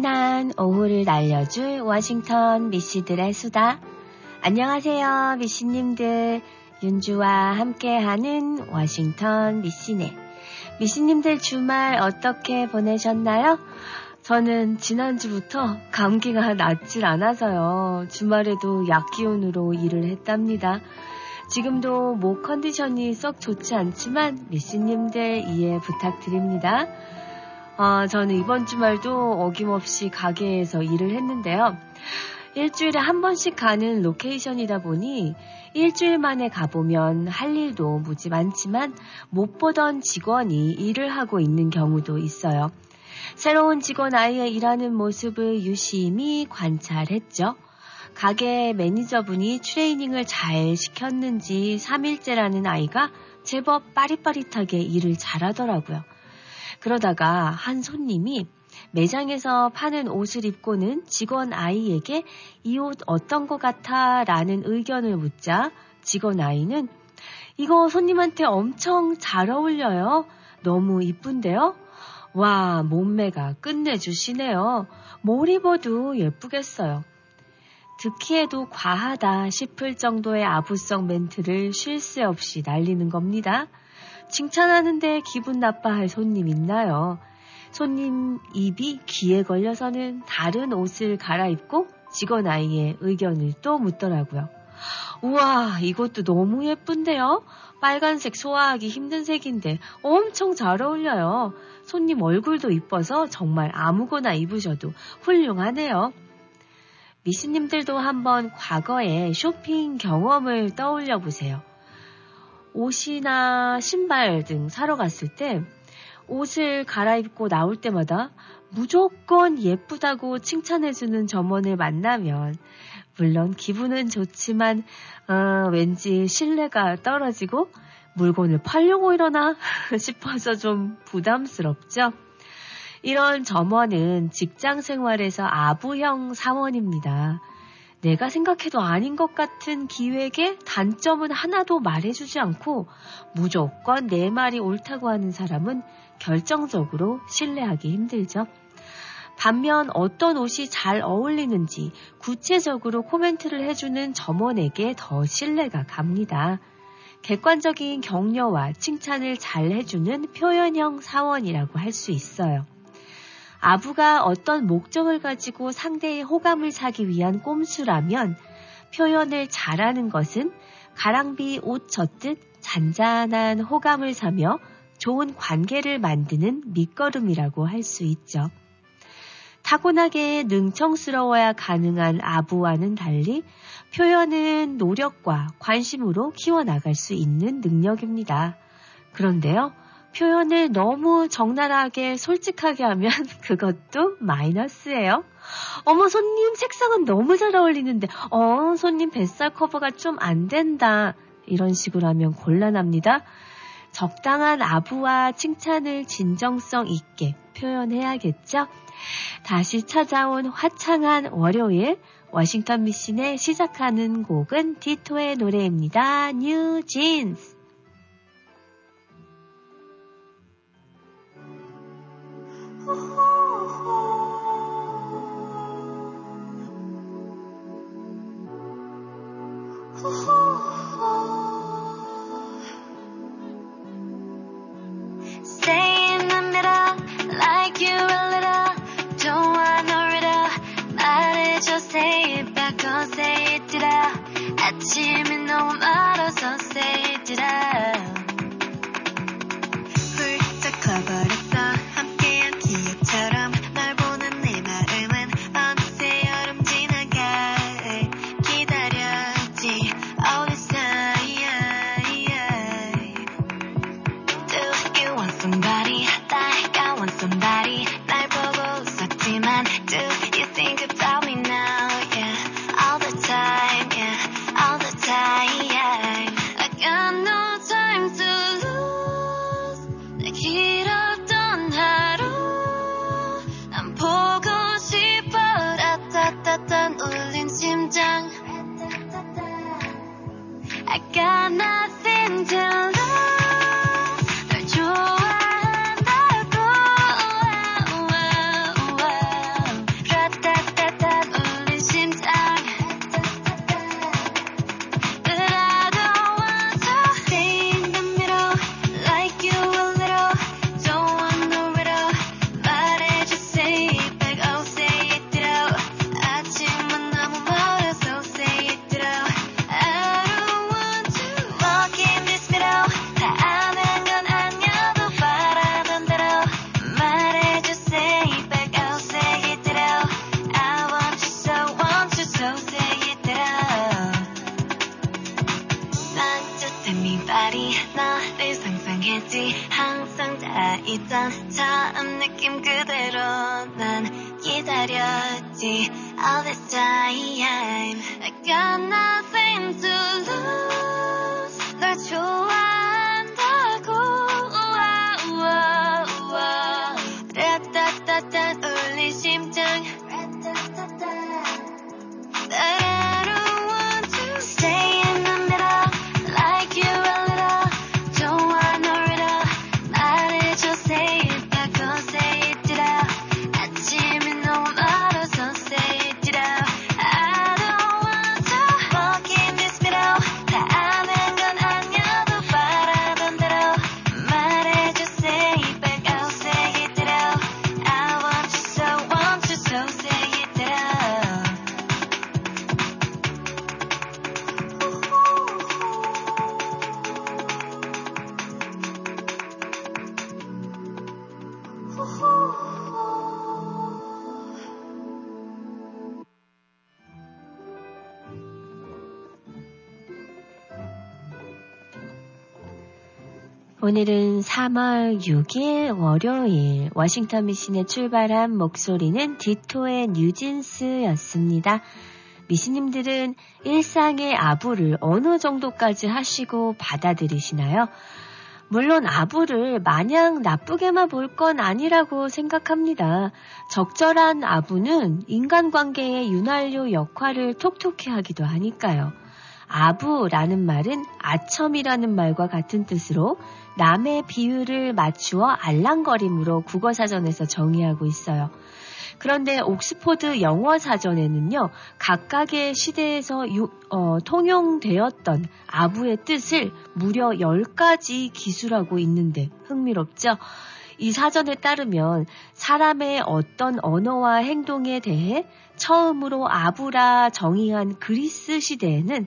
나른한 오후를 날려줄 워싱턴 미씨들의 수다. 안녕하세요, 미씨님들. 윤주와 함께하는 워싱턴 미씨네. 미씨님들 주말 어떻게 보내셨나요? 저는 지난주부터 감기가 낫질 않아서요. 주말에도 약 기운으로 일을 했답니다. 지금도 목 컨디션이 썩 좋지 않지만 미씨님들 이해 부탁드립니다. 아, 저는 이번 주말도 어김없이 가게에서 일을 했는데요. 일주일에 한 번씩 가는 location이다 보니 일주일 만에 가보면 할 일도 무지 많지만 못 보던 직원이 일을 하고 있는 경우도 있어요. 새로운 직원 아이의 일하는 모습을 유심히 관찰했죠. 가게 매니저분이 트레이닝을 잘 시켰는지 3일째라는 아이가 제법 빠릿빠릿하게 일을 잘하더라고요. 그러다가 한 손님이 매장에서 파는 옷을 입고는 직원 아이에게 이 옷 어떤 것 같아? 라는 의견을 묻자 직원 아이는 이거 손님한테 엄청 잘 어울려요. 너무 이쁜데요? 와, 몸매가 끝내주시네요. 뭘 입어도 예쁘겠어요. 듣기에도 과하다 싶을 정도의 아부성 멘트를 쉴 새 없이 날리는 겁니다. 칭찬하는데 기분 나빠할 손님 있나요? 손님 입이 귀에 걸려서는 다른 옷을 갈아입고 직원 아이의 의견을 또 묻더라고요. 우와, 이것도 너무 예쁜데요? 빨간색 소화하기 힘든 색인데 엄청 잘 어울려요. 손님 얼굴도 이뻐서 정말 아무거나 입으셔도 훌륭하네요. 미신님들도 한번 과거의 쇼핑 경험을 떠올려 보세요. 옷이나 신발 등 사러 갔을 때 옷을 갈아입고 나올 때마다 무조건 예쁘다고 칭찬해주는 점원을 만나면 물론 기분은 좋지만 어, 왠지 신뢰가 떨어지고 물건을 팔려고 이러나 싶어서 좀 부담스럽죠. 이런 점원은 직장 생활에서 아부형 사원입니다. 내가 생각해도 아닌 것 같은 기획의 단점은 하나도 말해주지 않고 무조건 내 말이 옳다고 하는 사람은 결정적으로 신뢰하기 힘들죠. 반면 어떤 옷이 잘 어울리는지 구체적으로 코멘트를 해주는 점원에게 더 신뢰가 갑니다. 객관적인 격려와 칭찬을 잘 해주는 표현형 사원이라고 할 수 있어요. 아부가 어떤 목적을 가지고 상대의 호감을 사기 위한 꼼수라면 표현을 잘하는 것은 가랑비 옷 젖듯 잔잔한 호감을 사며 좋은 관계를 만드는 밑거름이라고 할 수 있죠. 타고나게 능청스러워야 가능한 아부와는 달리 표현은 노력과 관심으로 키워나갈 수 있는 능력입니다. 그런데요, 표현을 너무 적나라하게 솔직하게 하면 그것도 마이너스예요. 어머, 손님 색상은 너무 잘 어울리는데, 어, 손님 뱃살 커버가 좀 안 된다. 이런 식으로 하면 곤란합니다. 적당한 아부와 칭찬을 진정성 있게 표현해야겠죠? 다시 찾아온 화창한 월요일, 워싱턴 미신의 시작하는 곡은 Ditto의 노래입니다. 뉴 진스. 아 오늘은 3월 6일 월요일 워싱턴 미신에 출발한 목소리는 디토의 뉴진스였습니다. 미신님들은 일상의 아부를 어느 정도까지 하시고 받아들이시나요? 물론 아부를 마냥 나쁘게만 볼 건 아니라고 생각합니다. 적절한 아부는 인간관계의 윤활유 역할을 톡톡히 하기도 하니까요. 아부라는 말은 아첨이라는 말과 같은 뜻으로 남의 비유를 맞추어 알랑거림으로 국어사전에서 정의하고 있어요. 그런데 옥스포드 영어 사전에는요, 각각의 시대에서 유- 어, 통용되었던 아부의 뜻을 무려 10가지 기술하고 있는데 흥미롭죠? 이 사전에 따르면 사람의 어떤 언어와 행동에 대해 처음으로 아부라 정의한 그리스 시대에는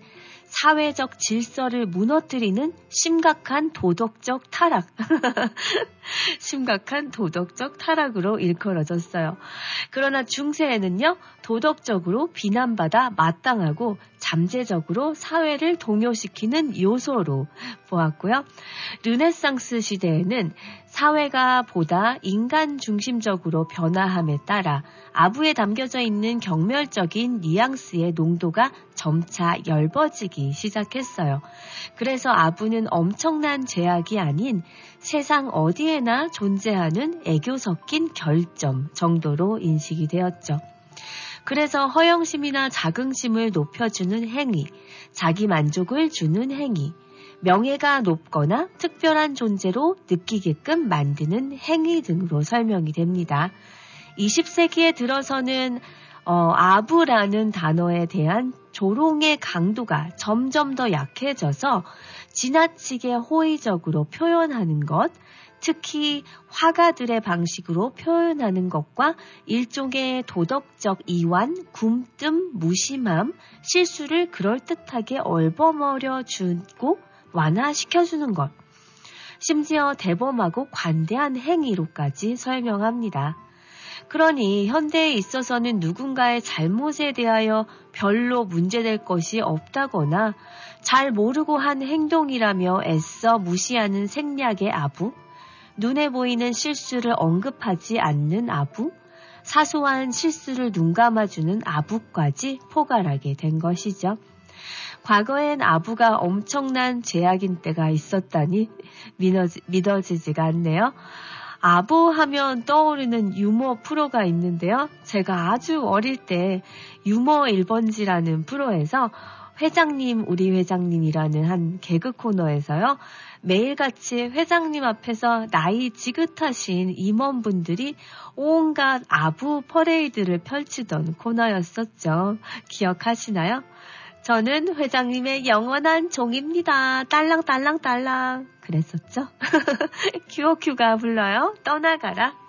사회적 질서를 무너뜨리는 심각한 도덕적 타락. 심각한 도덕적 타락으로 일컬어졌어요. 그러나 중세에는요, 도덕적으로 비난받아 마땅하고 잠재적으로 사회를 동요시키는 요소로 보았고요. 르네상스 시대에는 사회가 보다 인간 중심적으로 변화함에 따라 아부에 담겨져 있는 경멸적인 뉘앙스의 농도가 점차 엷어지기 시작했어요. 그래서 아부는 엄청난 제약이 아닌 세상 어디에 나 존재하는 애교 섞인 결점 정도로 인식이 되었죠. 그래서 허영심이나 자긍심을 높여주는 행위, 자기 만족을 주는 행위, 명예가 높거나 특별한 존재로 느끼게끔 만드는 행위 등으로 설명이 됩니다. 20세기에 들어서는 어, 아부라는 단어에 대한 조롱의 강도가 점점 더 약해져서 지나치게 호의적으로 표현하는 것, 특히 화가들의 방식으로 표현하는 것과 일종의 도덕적 이완, 굼뜸, 무심함, 실수를 그럴듯하게 얼버무려 주고 완화시켜주는 것. 심지어 대범하고 관대한 행위로까지 설명합니다. 그러니 현대에 있어서는 누군가의 잘못에 대하여 별로 문제될 것이 없다거나 잘 모르고 한 행동이라며 애써 무시하는 생략의 아부, 눈에 보이는 실수를 언급하지 않는 아부, 사소한 실수를 눈 감아주는 아부까지 포괄하게 된 것이죠. 과거엔 아부가 엄청난 죄악인 때가 있었다니 믿어지, 믿어지지가 않네요. 아부 하면 떠오르는 유머 프로가 있는데요. 제가 아주 어릴 때 유머 1번지라는 프로에서 회장님, 우리 회장님이라는 한 개그 코너에서요. 매일같이 회장님 앞에서 나이 지긋하신 임원분들이 온갖 아부 퍼레이드를 펼치던 코너였었죠. 기억하시나요? 저는 회장님의 영원한 종입니다. 딸랑딸랑딸랑. 그랬었죠? 큐오큐가 불러요. 떠나가라. 가라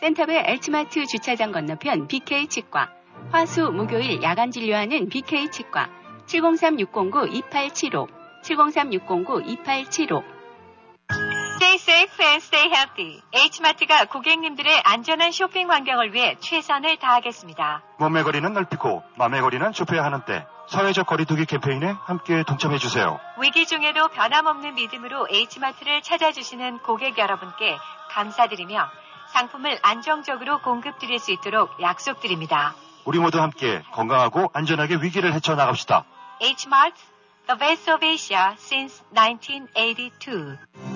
센터베 엘츠마트 주차장 건너편 BK 치과. 화수 목요일 야간 진료하는 BK 치과. 703-609-2875. 703-609-2875. Stay safe and stay healthy. H마트가 고객님들의 안전한 쇼핑 환경을 위해 최선을 다하겠습니다. 몸의 거리는 넓히고 마음의 거리는 좁혀야 하는 때 사회적 거리두기 캠페인에 함께 동참해 주세요. 위기 중에도 변함없는 믿음으로 H마트를 찾아주시는 고객 여러분께 감사드리며 상품을 안정적으로 공급드릴 수 있도록 약속드립니다. 우리 모두 함께 건강하고 안전하게 위기를 헤쳐나갑시다. Hmart, the best of Asia since 1982.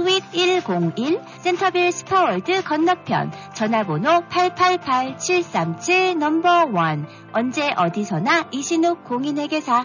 Suite 101 센터빌 스파월드 건너편 전화번호 888-737 넘버 1 언제 어디서나 이신욱 공인회계사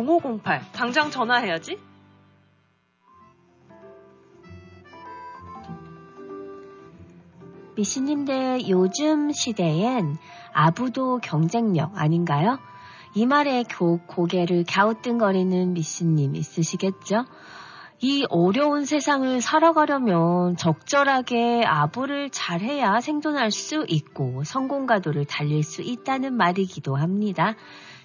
당장 전화해야지. 미씨님들 요즘 시대엔 아부도 경쟁력 아닌가요? 이 말에 고, 고개를 갸우뚱거리는 미씨님 있으시겠죠? 이 어려운 세상을 살아가려면 적절하게 아부를 잘해야 생존할 수 있고 성공가도를 달릴 수 있다는 말이기도 합니다.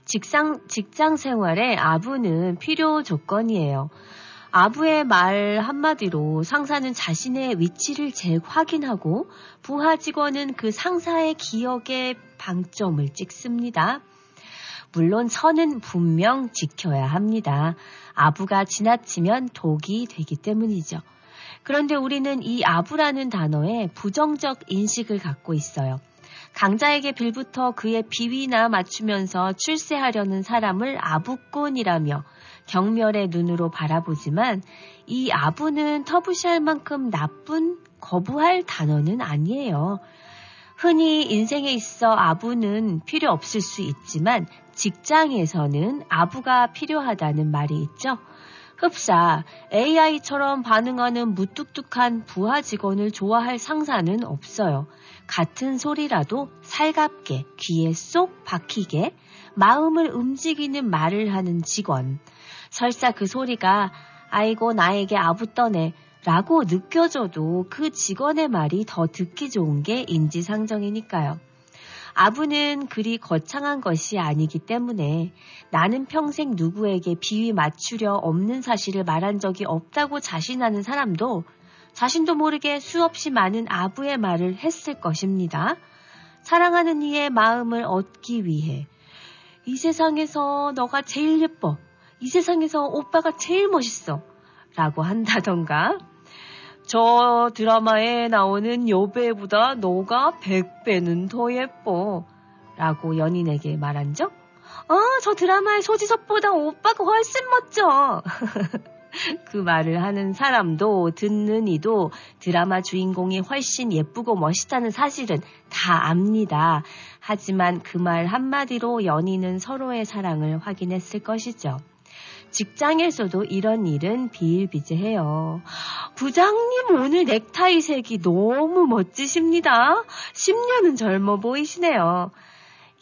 직장, 직장 생활에 아부는 필요 조건이에요. 아부의 말 한마디로 상사는 자신의 위치를 재확인하고 부하 직원은 그 상사의 기억에 방점을 찍습니다. 물론 선은 분명 지켜야 합니다. 아부가 지나치면 독이 되기 때문이죠. 그런데 우리는 이 아부라는 단어에 부정적 인식을 갖고 있어요. 강자에게 빌부터 그의 비위나 맞추면서 출세하려는 사람을 아부꾼이라며 경멸의 눈으로 바라보지만 이 아부는 터부시할 만큼 나쁜 거부할 단어는 아니에요. 흔히 인생에 있어 아부는 필요 없을 수 있지만 직장에서는 아부가 필요하다는 말이 있죠. 흡사, AI처럼 반응하는 무뚝뚝한 부하 직원을 좋아할 상사는 없어요. 같은 소리라도 살갑게 귀에 쏙 박히게 마음을 움직이는 말을 하는 직원. 설사 그 소리가 아이고 나에게 아부 떠네 라고 느껴져도 그 직원의 말이 더 듣기 좋은 게 인지상정이니까요. 아부는 그리 거창한 것이 아니기 때문에 나는 평생 누구에게 비위 맞추려 없는 사실을 말한 적이 없다고 자신하는 사람도 자신도 모르게 수없이 많은 아부의 말을 했을 것입니다. 사랑하는 이의 마음을 얻기 위해 이 세상에서 너가 제일 예뻐. 이 세상에서 오빠가 제일 멋있어. 라고 한다던가 저 드라마에 나오는 여배우보다 너가 100배는 더 예뻐. 라고 연인에게 말한 적? 어, 저 드라마의 소지섭보다 오빠가 훨씬 멋져. 그 말을 하는 사람도 듣는 이도 드라마 주인공이 훨씬 예쁘고 멋있다는 사실은 다 압니다. 하지만 그 말 한마디로 연인은 서로의 사랑을 확인했을 것이죠. 직장에서도 이런 일은 비일비재해요. 부장님 오늘 넥타이 색이 너무 멋지십니다. 10년은 젊어 보이시네요.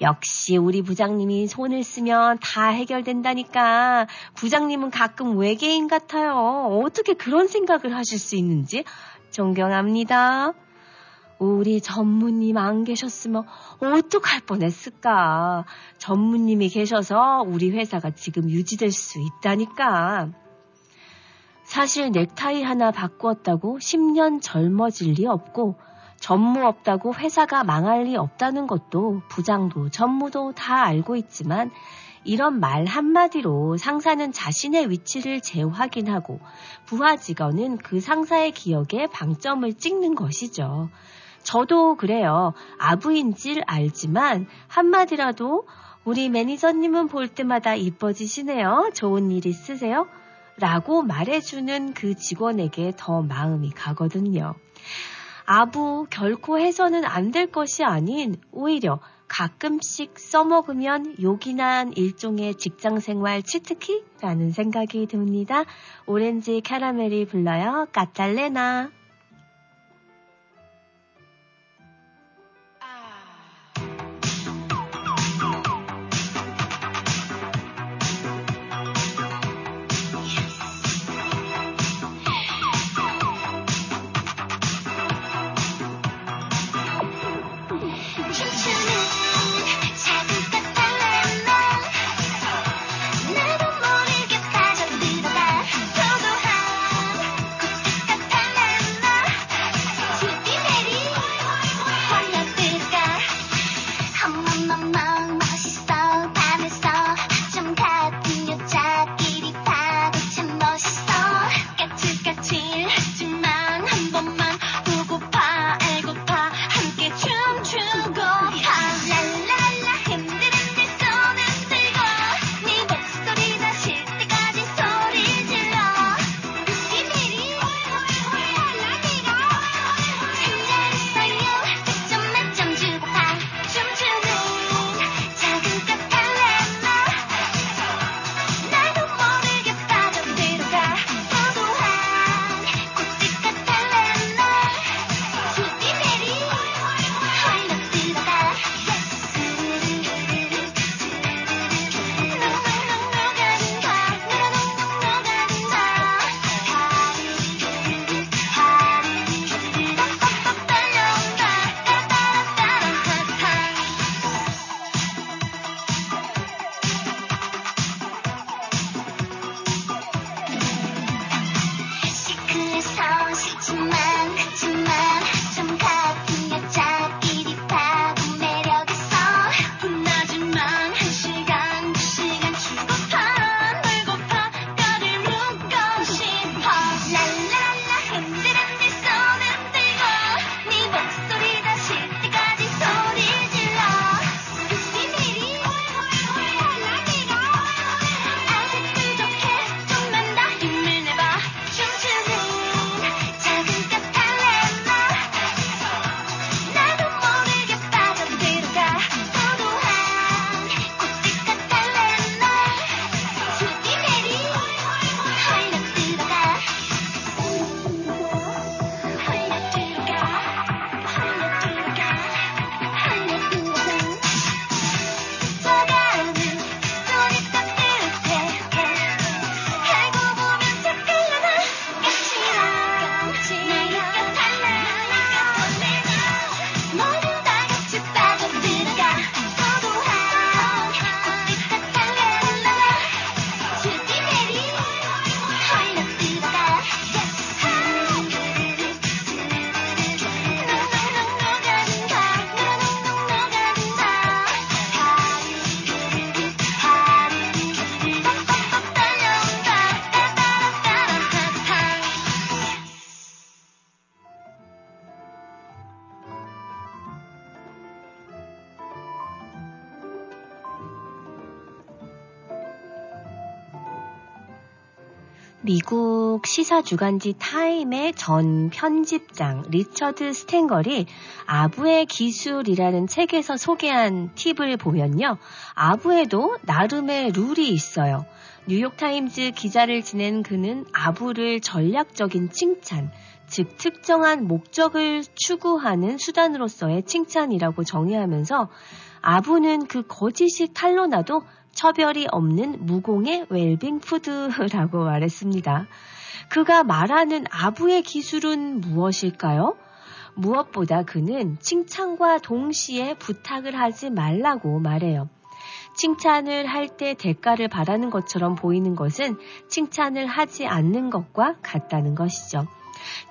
역시 우리 부장님이 손을 쓰면 다 해결된다니까. 부장님은 가끔 외계인 같아요. 어떻게 그런 생각을 하실 수 있는지 존경합니다. 우리 전무님 안 계셨으면 어떡할 뻔했을까. 전무님이 계셔서 우리 회사가 지금 유지될 수 있다니까. 사실 넥타이 하나 바꾸었다고 10년 젊어질 리 없고 전무 없다고 회사가 망할 리 없다는 것도 부장도 전무도 다 알고 있지만 이런 말 한마디로 상사는 자신의 위치를 재확인하고 부하 직원은 그 상사의 기억에 방점을 찍는 것이죠. 저도 그래요. 아부인 줄 알지만 한마디라도 우리 매니저님은 볼 때마다 이뻐지시네요. 좋은 일 있으세요? 라고 말해주는 그 직원에게 더 마음이 가거든요. 아부 결코 해서는 안 될 것이 아닌 오히려 가끔씩 써먹으면 요긴한 일종의 직장생활 치트키라는 생각이 듭니다. 오렌지 캐러멜이 불러요. 까탈레나. 시사 주간지 타임의 전 편집장 리처드 스탠걸이 아부의 기술이라는 책에서 소개한 팁을 보면요. 아부에도 나름의 룰이 있어요. 뉴욕타임즈 기자를 지낸 그는 아부를 전략적인 칭찬, 즉 특정한 목적을 추구하는 수단으로서의 칭찬이라고 정의하면서 아부는 그 거짓이 탄로나도 처별이 없는 무공의 웰빙 푸드라고 말했습니다. 그가 말하는 아부의 기술은 무엇일까요? 무엇보다 그는 칭찬과 동시에 부탁을 하지 말라고 말해요. 칭찬을 할 때 대가를 바라는 것처럼 보이는 것은 칭찬을 하지 않는 것과 같다는 것이죠.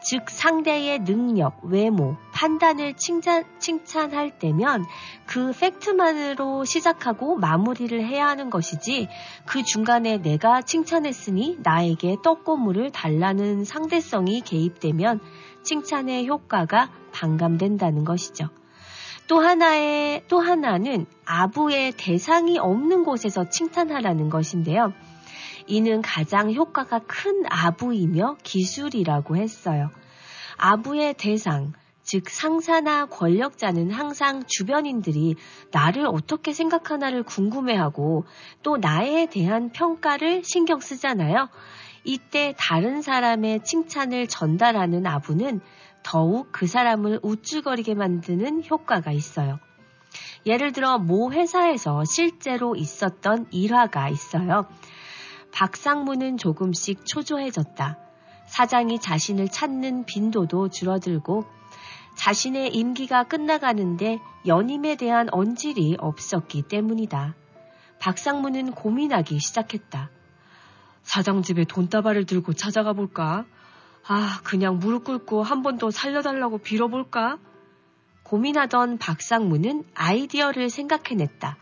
즉 상대의 능력, 외모, 판단을 칭찬, 칭찬할 때면 그 팩트만으로 시작하고 마무리를 해야 하는 것이지 그 중간에 내가 칭찬했으니 나에게 떡고물을 달라는 상대성이 개입되면 칭찬의 효과가 반감된다는 것이죠. 또 하나의, 또 하나는 아부의 대상이 없는 곳에서 칭찬하라는 것인데요. 이는 가장 효과가 큰 아부이며 기술이라고 했어요. 아부의 대상, 즉 상사나 권력자는 항상 주변인들이 나를 어떻게 생각하나를 궁금해하고 또 나에 대한 평가를 신경 쓰잖아요. 이때 다른 사람의 칭찬을 전달하는 아부는 더욱 그 사람을 우쭐거리게 만드는 효과가 있어요. 예를 들어 모 회사에서 실제로 있었던 일화가 있어요. 박상무는 조금씩 초조해졌다. 사장이 자신을 찾는 빈도도 줄어들고 자신의 임기가 끝나가는데 연임에 대한 언질이 없었기 때문이다. 박상무는 고민하기 시작했다. 사장 집에 돈다발을 들고 찾아가 볼까? 아, 그냥 무릎 꿇고 한 번 더 살려달라고 빌어볼까? 고민하던 박상무는 아이디어를 생각해냈다.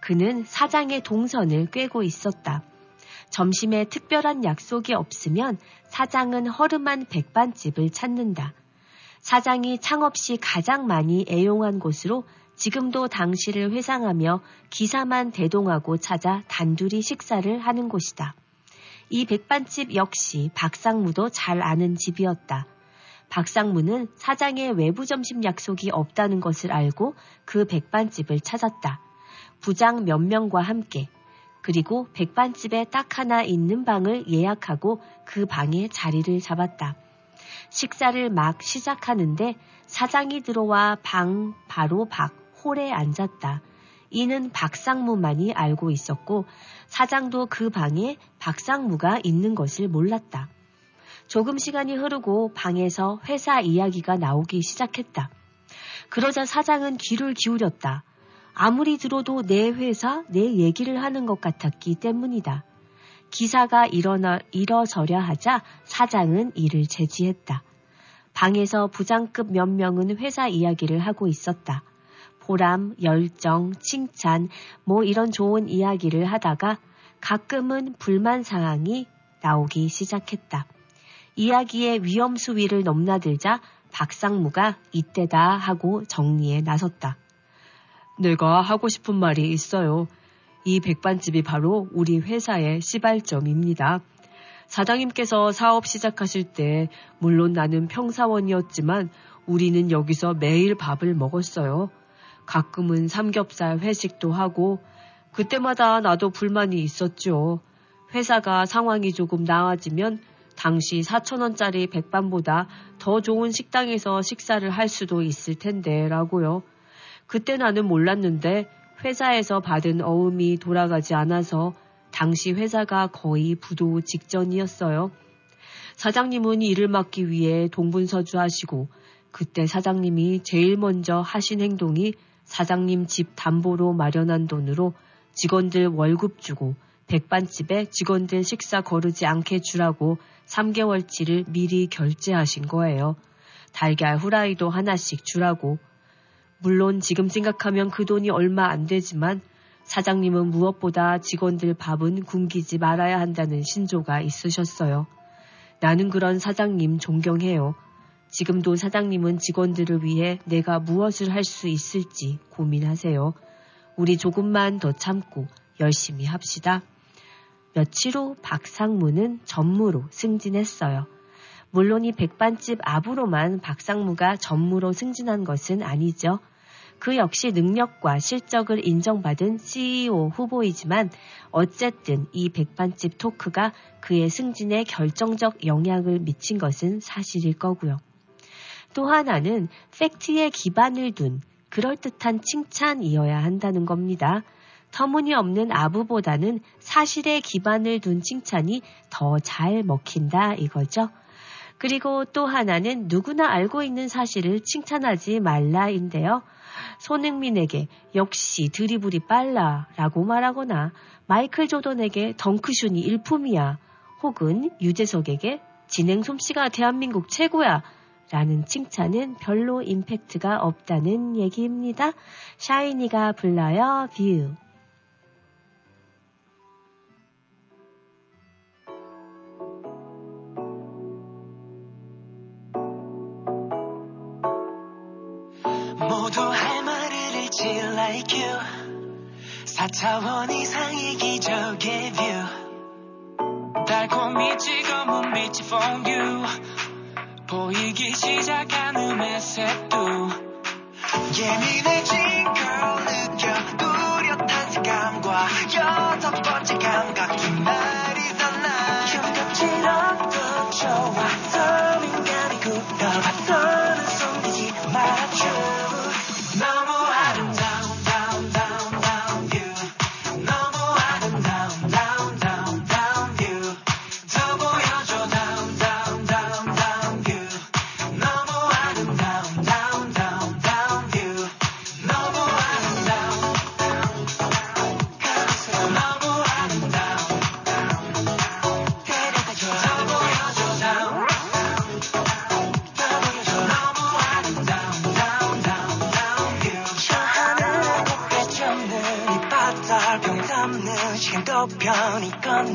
그는 사장의 동선을 꿰고 있었다. 점심에 특별한 약속이 없으면 사장은 허름한 백반집을 찾는다. 사장이 창업 시 가장 많이 애용한 곳으로 지금도 당시를 회상하며 기사만 대동하고 찾아 단둘이 식사를 하는 곳이다. 이 백반집 역시 박상무도 잘 아는 집이었다. 박상무는 사장의 외부 점심 약속이 없다는 것을 알고 그 백반집을 찾았다. 부장 몇 명과 함께 그리고 백반집에 딱 하나 있는 방을 예약하고 그 방에 자리를 잡았다. 식사를 막 시작하는데 사장이 들어와 방 바로 밖 홀에 앉았다. 이는 박상무만이 알고 있었고 사장도 그 방에 박상무가 있는 것을 몰랐다. 조금 시간이 흐르고 방에서 회사 이야기가 나오기 시작했다. 그러자 사장은 귀를 기울였다. 아무리 들어도 내 회사, 내 얘기를 하는 것 같았기 때문이다. 기사가 일어나, 일어서려 하자 사장은 이를 제지했다. 방에서 부장급 몇 명은 회사 이야기를 하고 있었다. 보람, 열정, 칭찬, 뭐 이런 좋은 이야기를 하다가 가끔은 불만 사항이 나오기 시작했다. 이야기의 위험 수위를 넘나들자 박상무가 이때다 하고 정리에 나섰다. 내가 하고 싶은 말이 있어요. 이 백반집이 바로 우리 회사의 시발점입니다. 사장님께서 사업 시작하실 때 물론 나는 평사원이었지만 우리는 여기서 매일 밥을 먹었어요. 가끔은 삼겹살 회식도 하고 그때마다 나도 불만이 있었죠. 회사가 상황이 조금 나아지면 당시 4천원짜리 백반보다 더 좋은 식당에서 식사를 할 수도 있을 텐데 라고요. 그때 나는 몰랐는데 회사에서 받은 어음이 돌아가지 않아서 당시 회사가 거의 부도 직전이었어요. 사장님은 일을 맡기 위해 동분서주 하시고 그때 사장님이 제일 먼저 하신 행동이 사장님 집 담보로 마련한 돈으로 직원들 월급 주고 백반집에 직원들 식사 거르지 않게 주라고 3개월치를 미리 결제하신 거예요. 달걀 후라이도 하나씩 주라고. 물론 지금 생각하면 그 돈이 얼마 안 되지만 사장님은 무엇보다 직원들 밥은 굶기지 말아야 한다는 신조가 있으셨어요. 나는 그런 사장님 존경해요. 지금도 사장님은 직원들을 위해 내가 무엇을 할 수 있을지 고민하세요. 우리 조금만 더 참고 열심히 합시다. 며칠 후 박상무는 전무로 승진했어요. 물론 이 백반집 아부로만 박상무가 전무로 승진한 것은 아니죠. 그 역시 능력과 실적을 인정받은 CEO 후보이지만 어쨌든 이 백반집 토크가 그의 승진에 결정적 영향을 미친 것은 사실일 거고요. 또 하나는 팩트에 기반을 둔 그럴듯한 칭찬이어야 한다는 겁니다. 터무니없는 아부보다는 사실에 기반을 둔 칭찬이 더 잘 먹힌다 이거죠. 그리고 또 하나는 누구나 알고 있는 사실을 칭찬하지 말라인데요. 손흥민에게 역시 드리블이 빨라 라고 말하거나 마이클 조던에게 덩크슛이 일품이야 혹은 유재석에게 진행 솜씨가 대한민국 최고야 라는 칭찬은 별로 임팩트가 없다는 얘기입니다. 샤이니가 불러요 뷰. You. 4차원 이상의 기적의 뷰 달콤히 찍어문 빛이 for you. 보이기 시작한 음의 색도 예민해진 걸 느껴. 뚜렷한 색감과 여섯 번째 감각. Tonight is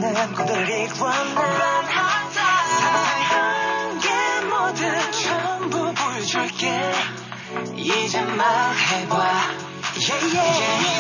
걷는 꿈들이 원는 상상한 게 모두 전부 보여줄게 이제 말해봐 yeah, yeah.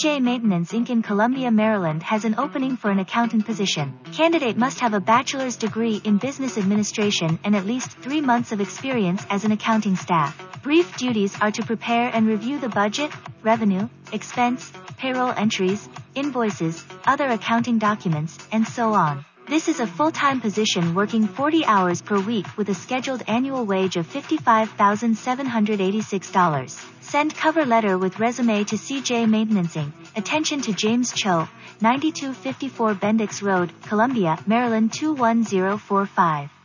CJ Maintenance Inc. in Columbia, Maryland has an opening for an accountant position. Candidate must have a bachelor's degree in business administration and at least three months of experience as an accounting staff. Brief duties are to prepare and review the budget, revenue, expense, payroll entries, invoices, other accounting documents, and so on. This is a full-time position working 40 hours per week with a scheduled annual wage of $55,786. Send cover letter with resume to CJ Maintenance Inc. Attention to James Cho, 9254 Bendix Road, Columbia, Maryland 21045.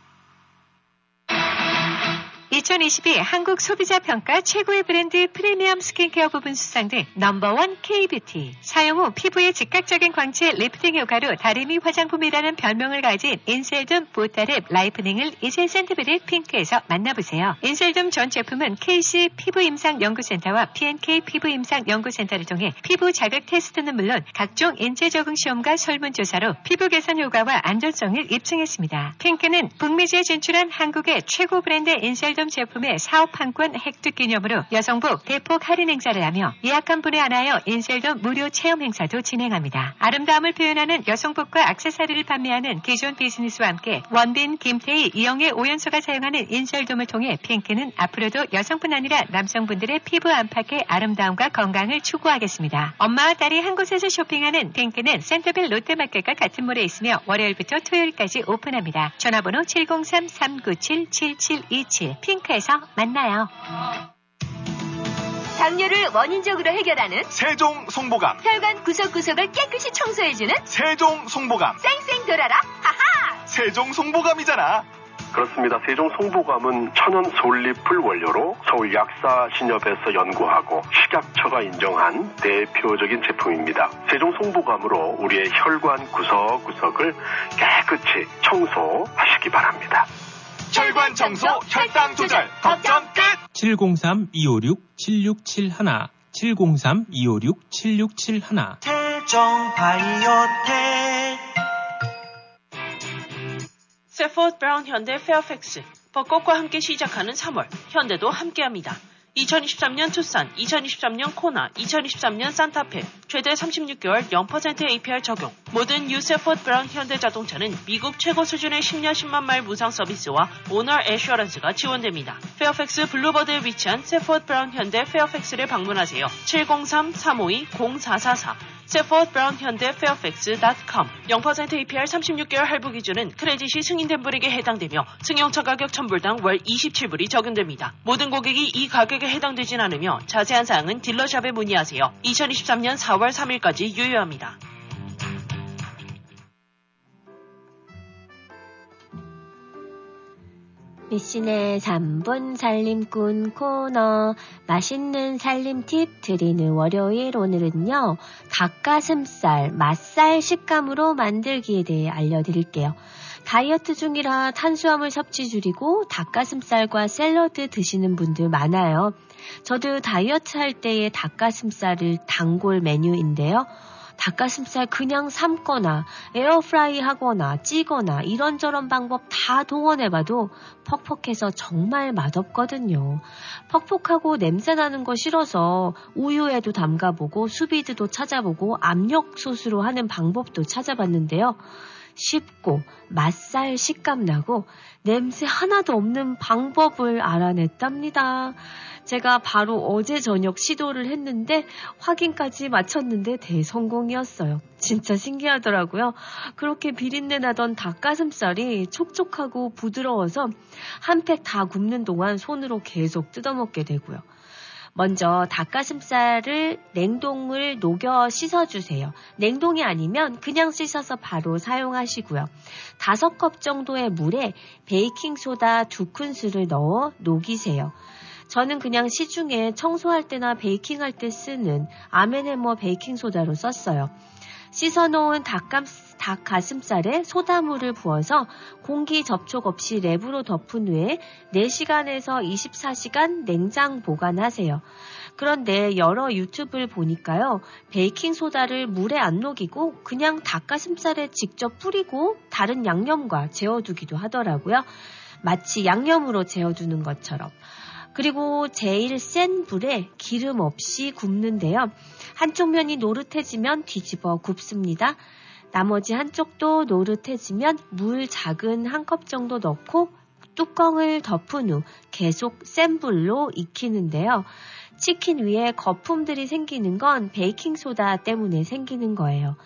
이2022 한국 소비자 평가 최고의 브랜드 프리미엄 스킨케어 부분 수상 등 넘버원 K뷰티. 사용 후 피부의 즉각적인 광채 리프팅 효과로 다리미 화장품이라는 별명을 가진 인셀덤 보타랩 라이프닝을 이제 샌드베리 핑크에서 만나보세요. 인셀덤 전 제품은 KC 피부임상연구센터와 P&K 피부임상연구센터를 통해 피부 자극 테스트는 물론 각종 인체 적응 시험과 설문조사로 피부 개선 효과와 안전성을 입증했습니다. 핑크는 북미주에 진출한 한국의 최고 브랜드 인셀덤 제품의 사업 판권 획득 기념으로 여성부 대폭 할인 행사를 하며 예약한 분에 한하여 인셀돔 무료 체험 행사도 진행합니다. 아름다움을 표현하는 여성복과 액세서리를 판매하는 기존 비즈니스와 함께 원빈, 김태희, 이영애, 오연소가 사용하는 인셀돔을 통해 핑크는 앞으로도 여성뿐 아니라 남성분들의 피부 안팎의 아름다움과 건강을 추구하겠습니다. 엄마와 딸이 한 곳에서 쇼핑하는 핑크는 센터빌 롯데마켓과 같은 몰에 있으며 월요일부터 토요일까지 오픈합니다. 전화번호 703-397-7727 핑크 에서 만나요. 당뇨를 원인적으로 해결하는 세종 송보감. 혈관 구석구석을 깨끗이 청소해주는 세종 송보감. 쌩쌩 돌아라 하하 세종 송보감이잖아. 그렇습니다. 세종 송보감은 천연 솔잎을 원료로 서울 약사 신협에서 연구하고 식약처가 인정한 대표적인 제품입니다. 세종 송보감으로 우리의 혈관 구석구석을 깨끗이 청소하시기 바랍니다. 혈관 청소, 혈당 조절, 걱정 끝! 703-256-7671 703-256-7671 세종 바이오텍 Safford Brown 현대 페어팩스 벚꽃과 함께 시작하는 3월 현대도 함께합니다. 2023년 투싼, 2023년 코나, 2023년 산타페 최대 36개월 0% APR 적용. 모든 유Safford Brown 현대자동차는 미국 최고 수준의 10년 10만 마일 무상 서비스와 Owner Assurance가 지원됩니다. 페어팩스 Boulevard에 위치한 Safford Brown 현대 페어팩스를 방문하세요. 703-352-0444 Safford Brown 현대 페어팩스.com 0% APR 36개월 할부 기준은 크레딧이 승인된 분에게 해당되며 승용차 가격 1000불당 월 27불이 적용됩니다. 모든 고객이 이 가격에 해당되진 않으며 자세한 사항은 딜러샵에 문의하세요. 2023년 4월 3일까지 유효합니다. 미신의 3분 살림꾼 코너 맛있는 살림 팁 드리는 월요일 오늘은요 닭가슴살 맛살 식감으로 만들기에 대해 알려드릴게요. 다이어트 중이라 탄수화물 섭취 줄이고 닭가슴살과 샐러드 드시는 분들 많아요. 저도 다이어트 할 때의 닭가슴살을 단골 메뉴인데요. 닭가슴살 그냥 삶거나 에어프라이 하거나 찌거나 이런저런 방법 다 동원해봐도 퍽퍽해서 정말 맛없거든요. 퍽퍽하고 냄새나는 거 싫어서 우유에도 담가보고 수비드도 찾아보고 압력솥으로 하는 방법도 찾아봤는데요. 쉽고 맛살 식감 나고 냄새 하나도 없는 방법을 알아냈답니다. 제가 바로 어제 저녁 시도를 했는데 확인까지 마쳤는데 대성공이었어요. 진짜 신기하더라고요. 그렇게 비린내 나던 닭가슴살이 촉촉하고 부드러워서 한 팩 다 굽는 동안 손으로 계속 뜯어먹게 되고요. 먼저 닭가슴살을 냉동을 녹여 씻어주세요. 냉동이 아니면 그냥 씻어서 바로 사용하시고요. 다섯 컵 정도의 물에 베이킹소다 두 큰술을 넣어 녹이세요. 저는 그냥 시중에 청소할 때나 베이킹할 때 쓰는 아멘해머 베이킹소다로 썼어요. 씻어놓은 닭감, 닭 가슴살에 소다물을 부어서 공기 접촉 없이 랩으로 덮은 후에 4시간에서 24시간 냉장 보관하세요. 그런데 여러 유튜브를 보니까요, 베이킹소다를 물에 안 녹이고 그냥 닭가슴살에 직접 뿌리고 다른 양념과 재워두기도 하더라고요. 마치 양념으로 재워두는 것처럼. 그리고 제일 센 불에 기름 없이 굽는데요. 한쪽 면이 노릇해지면 뒤집어 굽습니다. 나머지 한쪽도 노릇해지면 물 작은 한 컵 정도 넣고 뚜껑을 덮은 후 계속 센 불로 익히는데요. 치킨 위에 거품들이 생기는 건 베이킹소다 때문에 생기는 거예요.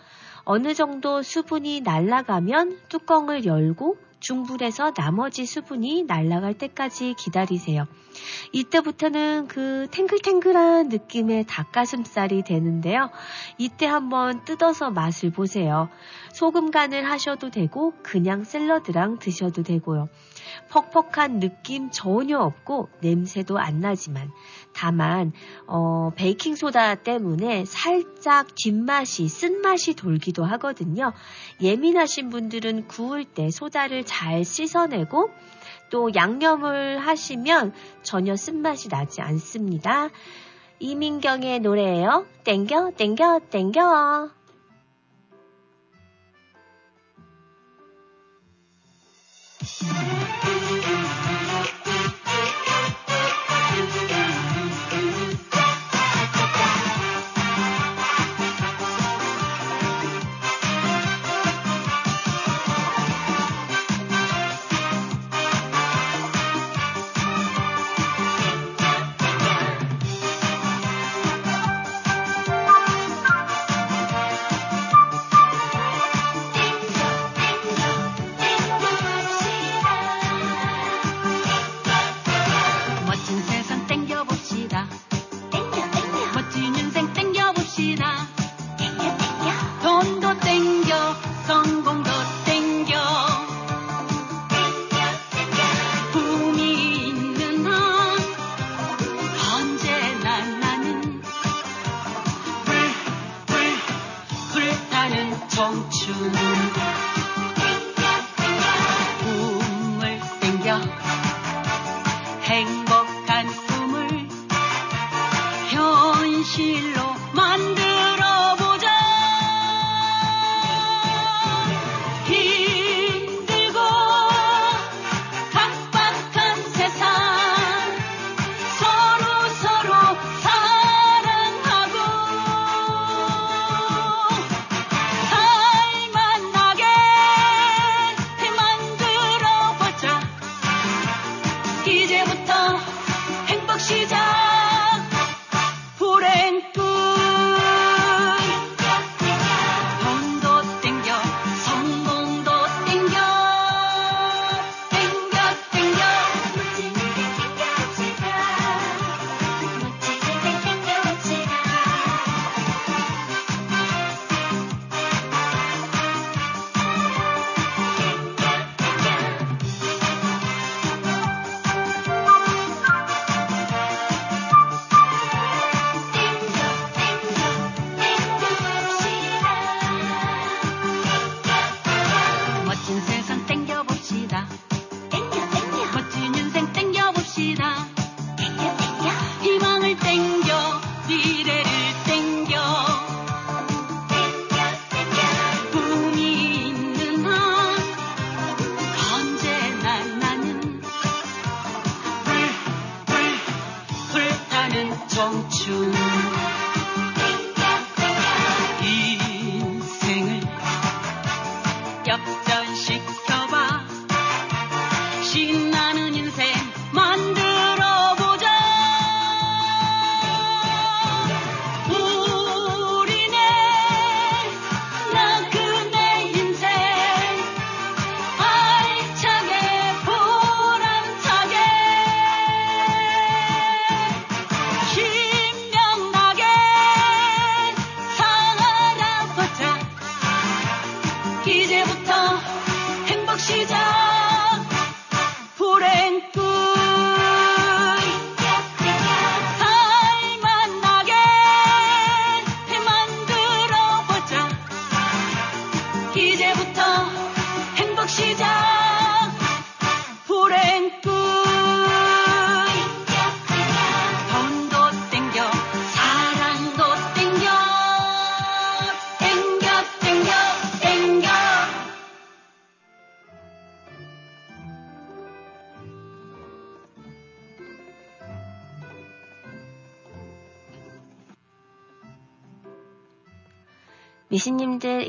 어느 정도 수분이 날아가면 뚜껑을 열고 중불에서 나머지 수분이 날아갈 때까지 기다리세요. 이때부터는 그 탱글탱글한 느낌의 닭가슴살이 되는데요. 이때 한번 뜯어서 맛을 보세요. 소금 간을 하셔도 되고 그냥 샐러드랑 드셔도 되고요. 퍽퍽한 느낌 전혀 없고 냄새도 안 나지만 다만 어, 베이킹 소다 때문에 살짝 뒷맛이 쓴맛이 돌기도 하거든요. 예민하신 분들은 구울 때 소다를 잘 씻어내고 또 양념을 하시면 전혀 쓴맛이 나지 않습니다. 이민경의 노래예요. 땡겨 땡겨 땡겨. 멋 청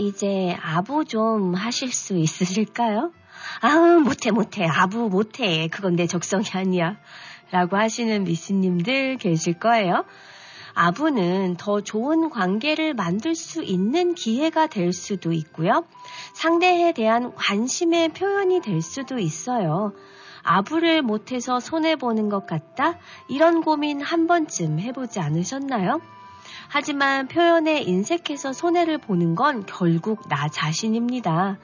이제 아부 좀 하실 수 있으실까요? 아우 못해 못해 아부 못해 그건 내 적성이 아니야 라고 하시는 미신님들 계실 거예요. 아부는 더 좋은 관계를 만들 수 있는 기회가 될 수도 있고요. 상대에 대한 관심의 표현이 될 수도 있어요. 아부를 못해서 손해보는 것 같다? 이런 고민 한 번쯤 해보지 않으셨나요? 하지만 표현에 인색해서 손해를 보는 건 결국 나 자신입니다.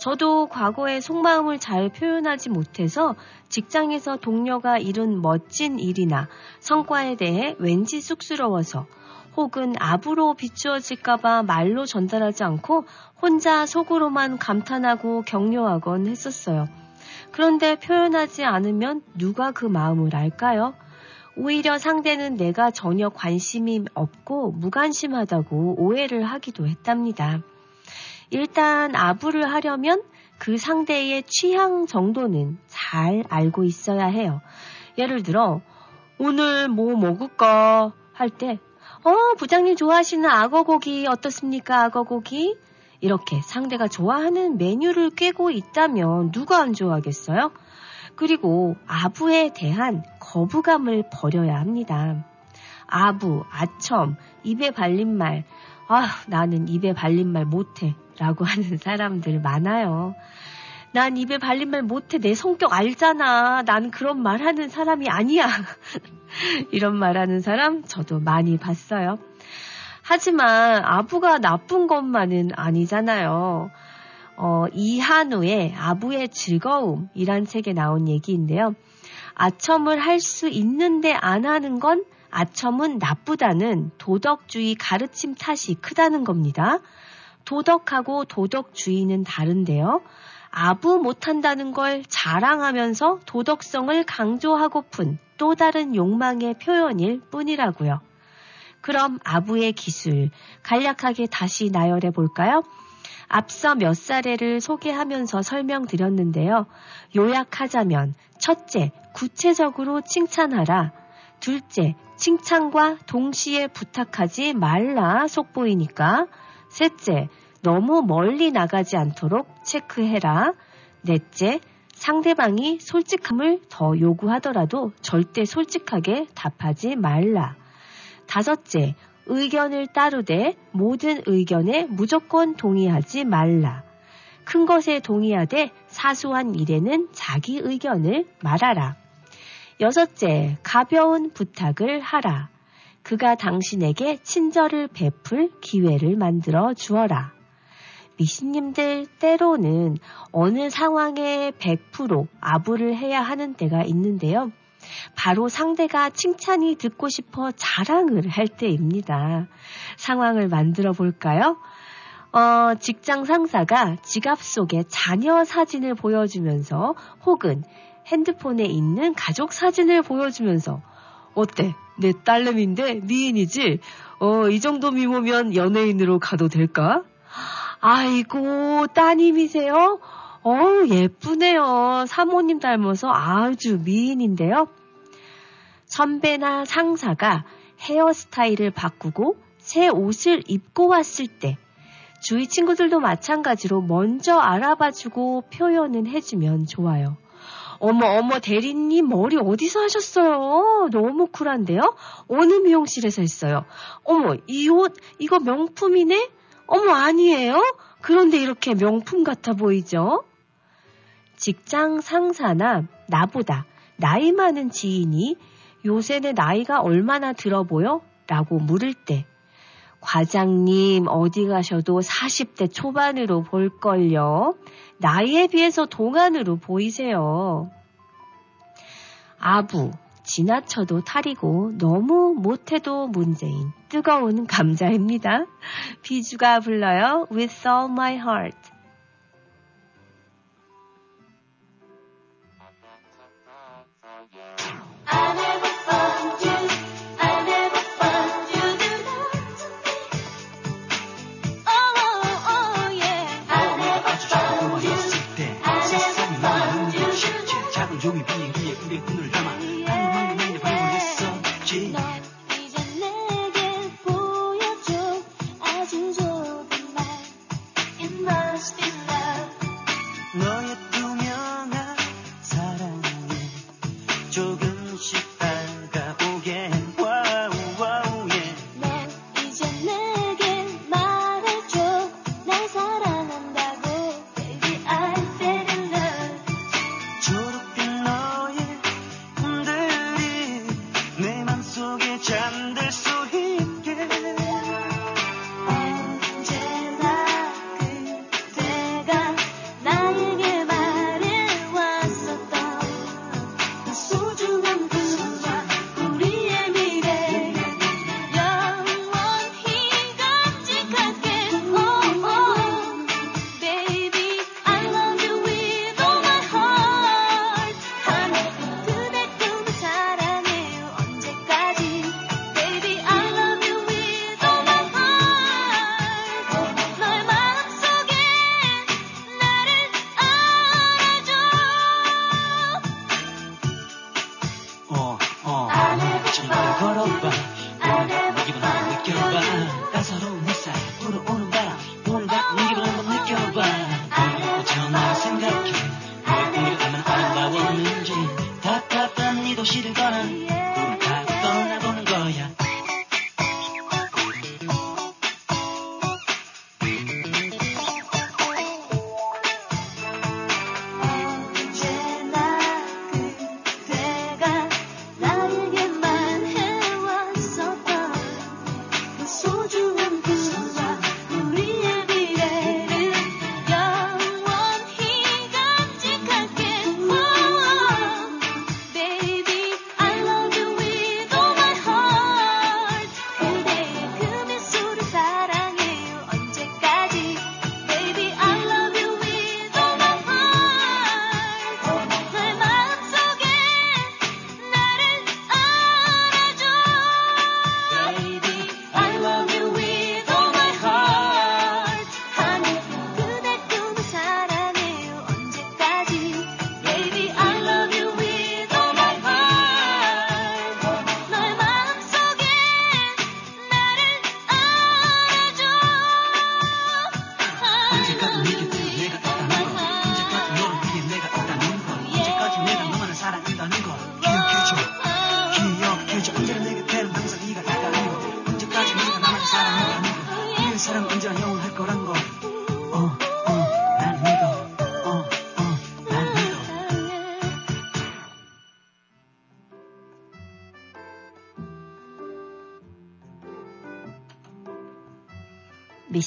저도 과거에 속마음을 잘 표현하지 못해서 직장에서 동료가 이룬 멋진 일이나 성과에 대해 왠지 쑥스러워서 혹은 압으로 비추어질까봐 말로 전달하지 않고 혼자 속으로만 감탄하고 격려하곤 했었어요. 그런데 표현하지 않으면 누가 그 마음을 알까요? 오히려 상대는 내가 전혀 관심이 없고 무관심하다고 오해를 하기도 했답니다. 일단 아부를 하려면 그 상대의 취향 정도는 잘 알고 있어야 해요. 예를 들어, 오늘 뭐 먹을까? 할 때, 어, 부장님 좋아하시는 악어고기 어떻습니까? 악어고기? 이렇게 상대가 좋아하는 메뉴를 꿰고 있다면 누가 안 좋아하겠어요? 그리고 아부에 대한 거부감을 버려야 합니다. 아부, 아첨, 입에 발린 말, 아, 나는 입에 발린 말 못해. 라고 하는 사람들 많아요. 난 입에 발린 말 못해. 내 성격 알잖아. 난 그런 말 하는 사람이 아니야. 이런 말 하는 사람 저도 많이 봤어요. 하지만 아부가 나쁜 것만은 아니잖아요. 어, 이한우의 아부의 즐거움이란 책에 나온 얘기인데요. 아첨을 할 수 있는데 안 하는 건 아첨은 나쁘다는 도덕주의 가르침 탓이 크다는 겁니다. 도덕하고 도덕주의는 다른데요. 아부 못한다는 걸 자랑하면서 도덕성을 강조하고픈 또 다른 욕망의 표현일 뿐이라고요. 그럼 아부의 기술 간략하게 다시 나열해 볼까요? 앞서 몇 사례를 소개하면서 설명드렸는데요. 요약하자면 첫째, 구체적으로 칭찬하라. 둘째, 칭찬과 동시에 부탁하지 말라 속보이니까. 셋째, 너무 멀리 나가지 않도록 체크해라. 넷째, 상대방이 솔직함을 더 요구하더라도 절대 솔직하게 답하지 말라. 다섯째, 의견을 따르되 모든 의견에 무조건 동의하지 말라. 큰 것에 동의하되 사소한 일에는 자기 의견을 말하라. 여섯째, 가벼운 부탁을 하라. 그가 당신에게 친절을 베풀 기회를 만들어 주어라. 미신님들 때로는 어느 상황에 100% 아부를 해야 하는 때가 있는데요. 바로 상대가 칭찬이 듣고 싶어 자랑을 할 때입니다. 상황을 만들어 볼까요? 어, 직장 상사가 지갑 속에 자녀 사진을 보여주면서 혹은 핸드폰에 있는 가족 사진을 보여주면서 어때? 내 딸내미인데 미인이지? 어, 이 정도 미모면 연예인으로 가도 될까? 아이고, 따님이세요? 어, 예쁘네요. 사모님 닮아서 아주 미인인데요. 선배나 상사가 헤어스타일을 바꾸고 새 옷을 입고 왔을 때 주위 친구들도 마찬가지로 먼저 알아봐주고 표현은 해주면 좋아요. 어머, 어머, 대리님 머리 어디서 하셨어요? 너무 쿨한데요? 어느 미용실에서 했어요? 어머, 이 옷, 이거 명품이네? 어머, 아니에요? 그런데 이렇게 명품 같아 보이죠? 직장 상사나 나보다 나이 많은 지인이 요새 내 나이가 얼마나 들어 보여? 라고 물을 때, 과장님 어디 가셔도 40대 초반으로 볼걸요. 나이에 비해서 동안으로 보이세요. 아부, 지나쳐도 탈이고 너무 못해도 문제인 뜨거운 감자입니다. 비주가 불러요. With all my heart. 종이 비행기에 우리 눈을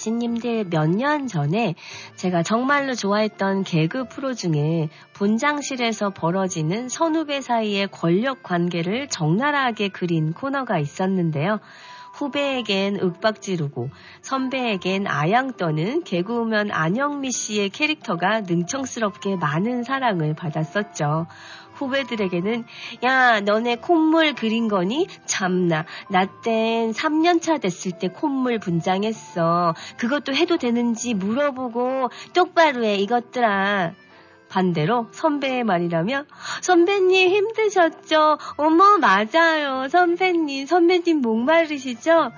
미씨님들 몇 년 전에 제가 정말로 좋아했던 개그 프로 중에 분장실에서 벌어지는 선후배 사이의 권력 관계를 적나라하게 그린 코너가 있었는데요. 후배에겐 윽박 지르고 선배에겐 아양 떠는 개그우먼 안영미 씨의 캐릭터가 능청스럽게 많은 사랑을 받았었죠. 후배들에게는 야 너네 콧물 그린 거니? 참나 나 땐 3년차 됐을 때 콧물 분장했어. 그것도 해도 되는지 물어보고 똑바로 해 이것들아. 반대로 선배의 말이라면 선배님 힘드셨죠? 어머 맞아요 선배님 선배님 목마르시죠?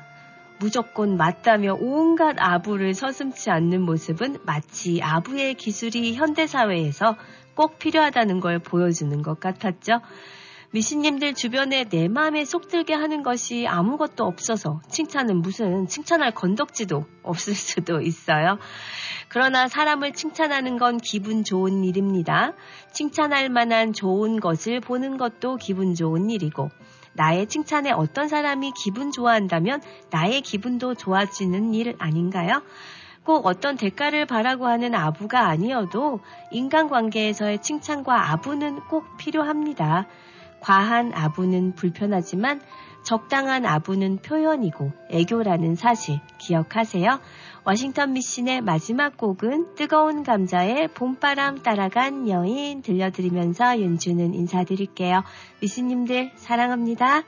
무조건 맞다며 온갖 아부를 서슴지 않는 모습은 마치 아부의 기술이 현대사회에서 꼭 필요하다는 걸 보여주는 것 같았죠. 미신님들 주변에 내 마음에 쏙 들게 하는 것이 아무것도 없어서 칭찬은 무슨 칭찬할 건덕지도 없을 수도 있어요. 그러나 사람을 칭찬하는 건 기분 좋은 일입니다. 칭찬할 만한 좋은 것을 보는 것도 기분 좋은 일이고, 나의 칭찬에 어떤 사람이 기분 좋아한다면 나의 기분도 좋아지는 일 아닌가요? 꼭 어떤 대가를 바라고 하는 아부가 아니어도 인간관계에서의 칭찬과 아부는 꼭 필요합니다. 과한 아부는 불편하지만 적당한 아부는 표현이고 애교라는 사실 기억하세요. 워싱턴 미신의 마지막 곡은 뜨거운 감자의 봄바람 따라간 여인 들려드리면서 윤주는 인사드릴게요. 미신님들 사랑합니다.